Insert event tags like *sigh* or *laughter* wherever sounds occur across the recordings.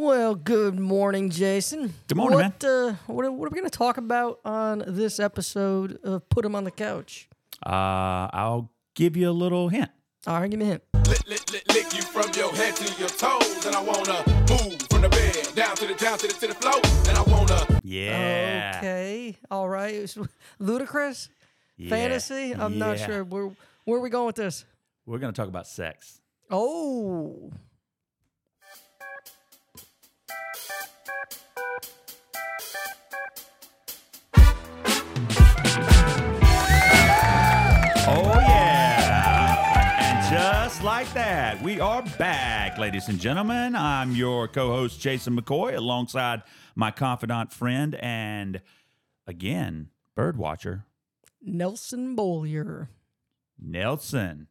Well, good morning, Jason. Good morning, what, Uh, what, are, what are we going to talk about on this episode of Put 'em on the Couch? Uh, I'll give you a little hint. All right, give me a hint. lick, lick, lick, lick you from your head to your toes, and I wanna move from the bed down to the down to the to the floor, and I wanna Yeah. Okay. All right. It's Ludacris Yeah. fantasy. I'm not sure. Where, where are we going with this? We're going to talk about sex. Oh, just like that, we are back, ladies and gentlemen. I'm your co host, Jason McCoy, alongside my confidant friend and, again, bird watcher, Nelson Bollier. Nelson,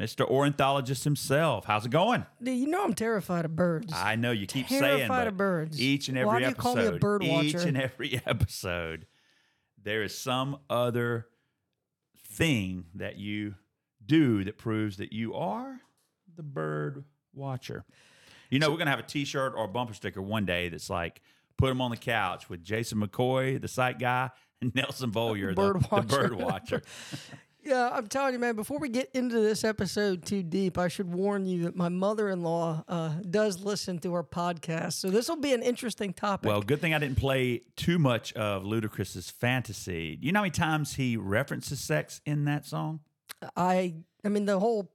Mr. Ornithologist himself. How's it going? Dude, you know I'm terrified of birds. I know you keep saying, Terrified of birds. each and every Why do you episode, call me a bird each and every *laughs* episode, there is some other thing that you do that proves that you are the bird watcher. You know, we're gonna have a T-shirt or a bumper sticker one day that's like, "Put them on the couch with Jason McCoy, the site guy, and *laughs* Nelson Bollier, Bird the, the bird watcher." *laughs* *laughs* Yeah, I'm telling you, man, before we get into this episode too deep, I should warn you that my mother in law uh, does listen to our podcast. So this will be an interesting topic. Well, good thing I didn't play too much of Ludacris's fantasy. Do you know how many times he references sex in that song? I I mean, the whole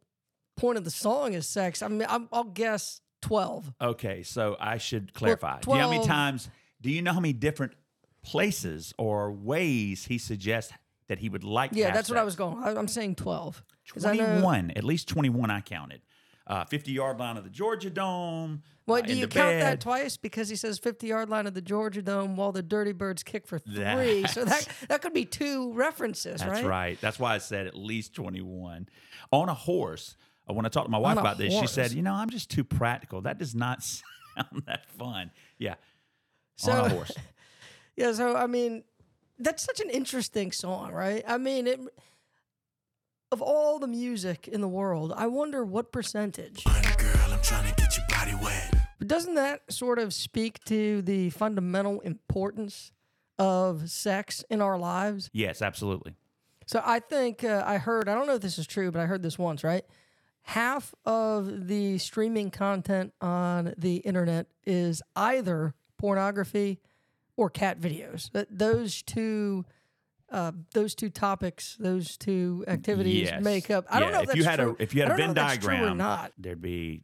point of the song is sex. I mean, I'm, I'll guess 12. Okay, so I should clarify. do you know how many times? Do you know how many different places or ways he suggests that he would like? to Yeah, that's what I was going. I, I'm saying 12. know- Twenty-one, at least twenty-one. I counted. Uh, Fifty-yard line of the Georgia Dome. Well, uh, do you count that twice? Because he says 50 yard line of the Georgia Dome while the Dirty Birds kick for three. So that that could be two references, That's right? right. That's why I said at least twenty-one on a horse. Uh, when I talked to my wife about this, she said, "You know, I'm just too practical. That does not *laughs* sound that fun." Yeah, So, on a horse. *laughs* Yeah, so I mean, that's such an interesting song, right? I mean, it, of all the music in the world, I wonder what percentage. girl, I'm trying to get your body wet. But doesn't that sort of speak to the fundamental importance of sex in our lives? Yes, absolutely. So I think uh, I heard, I don't know if this is true, but I heard this once, right? Half of the streaming content on the internet is either pornography or cat videos. Those two. Uh, those two topics, those two activities Yes. make up. I don't Yeah, know if, if you had a if you had I a Venn diagram, not. there'd be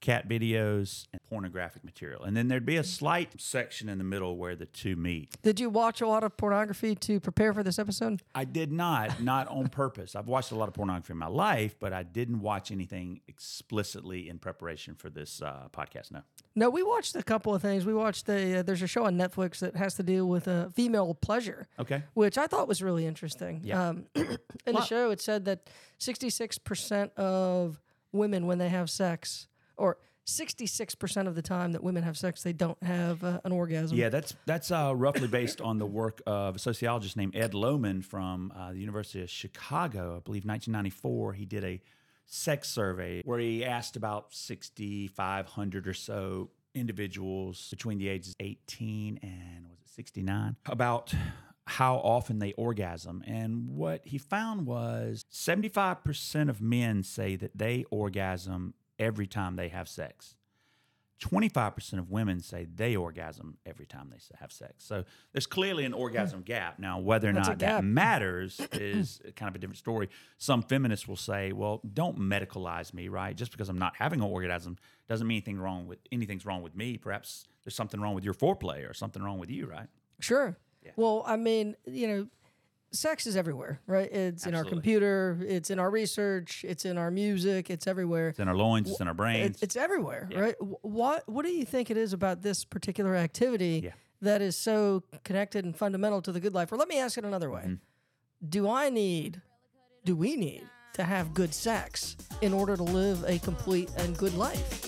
cat videos and pornographic material, and then there'd be a slight section in the middle where the two meet. Did you watch a lot of pornography to prepare for this episode? I did not, not on purpose. I've watched a lot of pornography in my life, but I didn't watch anything explicitly in preparation for this uh, podcast. No. No, we watched a couple of things. We watched a uh, there's a show on Netflix that has to do with uh, female pleasure, Okay. which I thought was really interesting. Yeah. Um, *clears throat* in the show, it said that 66% of women, when they have sex, or 66% of the time that women have sex, they don't have uh, an orgasm. Yeah, that's that's uh, roughly based on the work of a sociologist named Ed Laumann from uh, the University of Chicago. I believe 1994. He did a sex survey where he asked about 6,500 or so individuals between the ages 18 and was it 69 about how often they orgasm. And what he found was 75% of men say that they orgasm every time they have sex. 25% of women say they orgasm every time they have sex. So there's clearly an hmm. orgasm gap. Now, whether or That's not that *coughs* matters is kind of a different story. Some feminists will say, well, don't medicalize me, right? Just because I'm not having an orgasm doesn't mean anything wrong with anything's wrong with me. Perhaps there's something wrong with your foreplay or something wrong with you, right? Sure. Well, I mean, you know, sex is everywhere, right? It's in our computer, it's in our research, it's in our music, it's everywhere. It's in our loins, it's in our It- brains. it's everywhere, right? What What do you think it is about this particular activity Yeah. that is so connected and fundamental to the good life? Or let me ask it another way: Mm-hmm. Do I need, do we need to have good sex in order to live a complete and good life?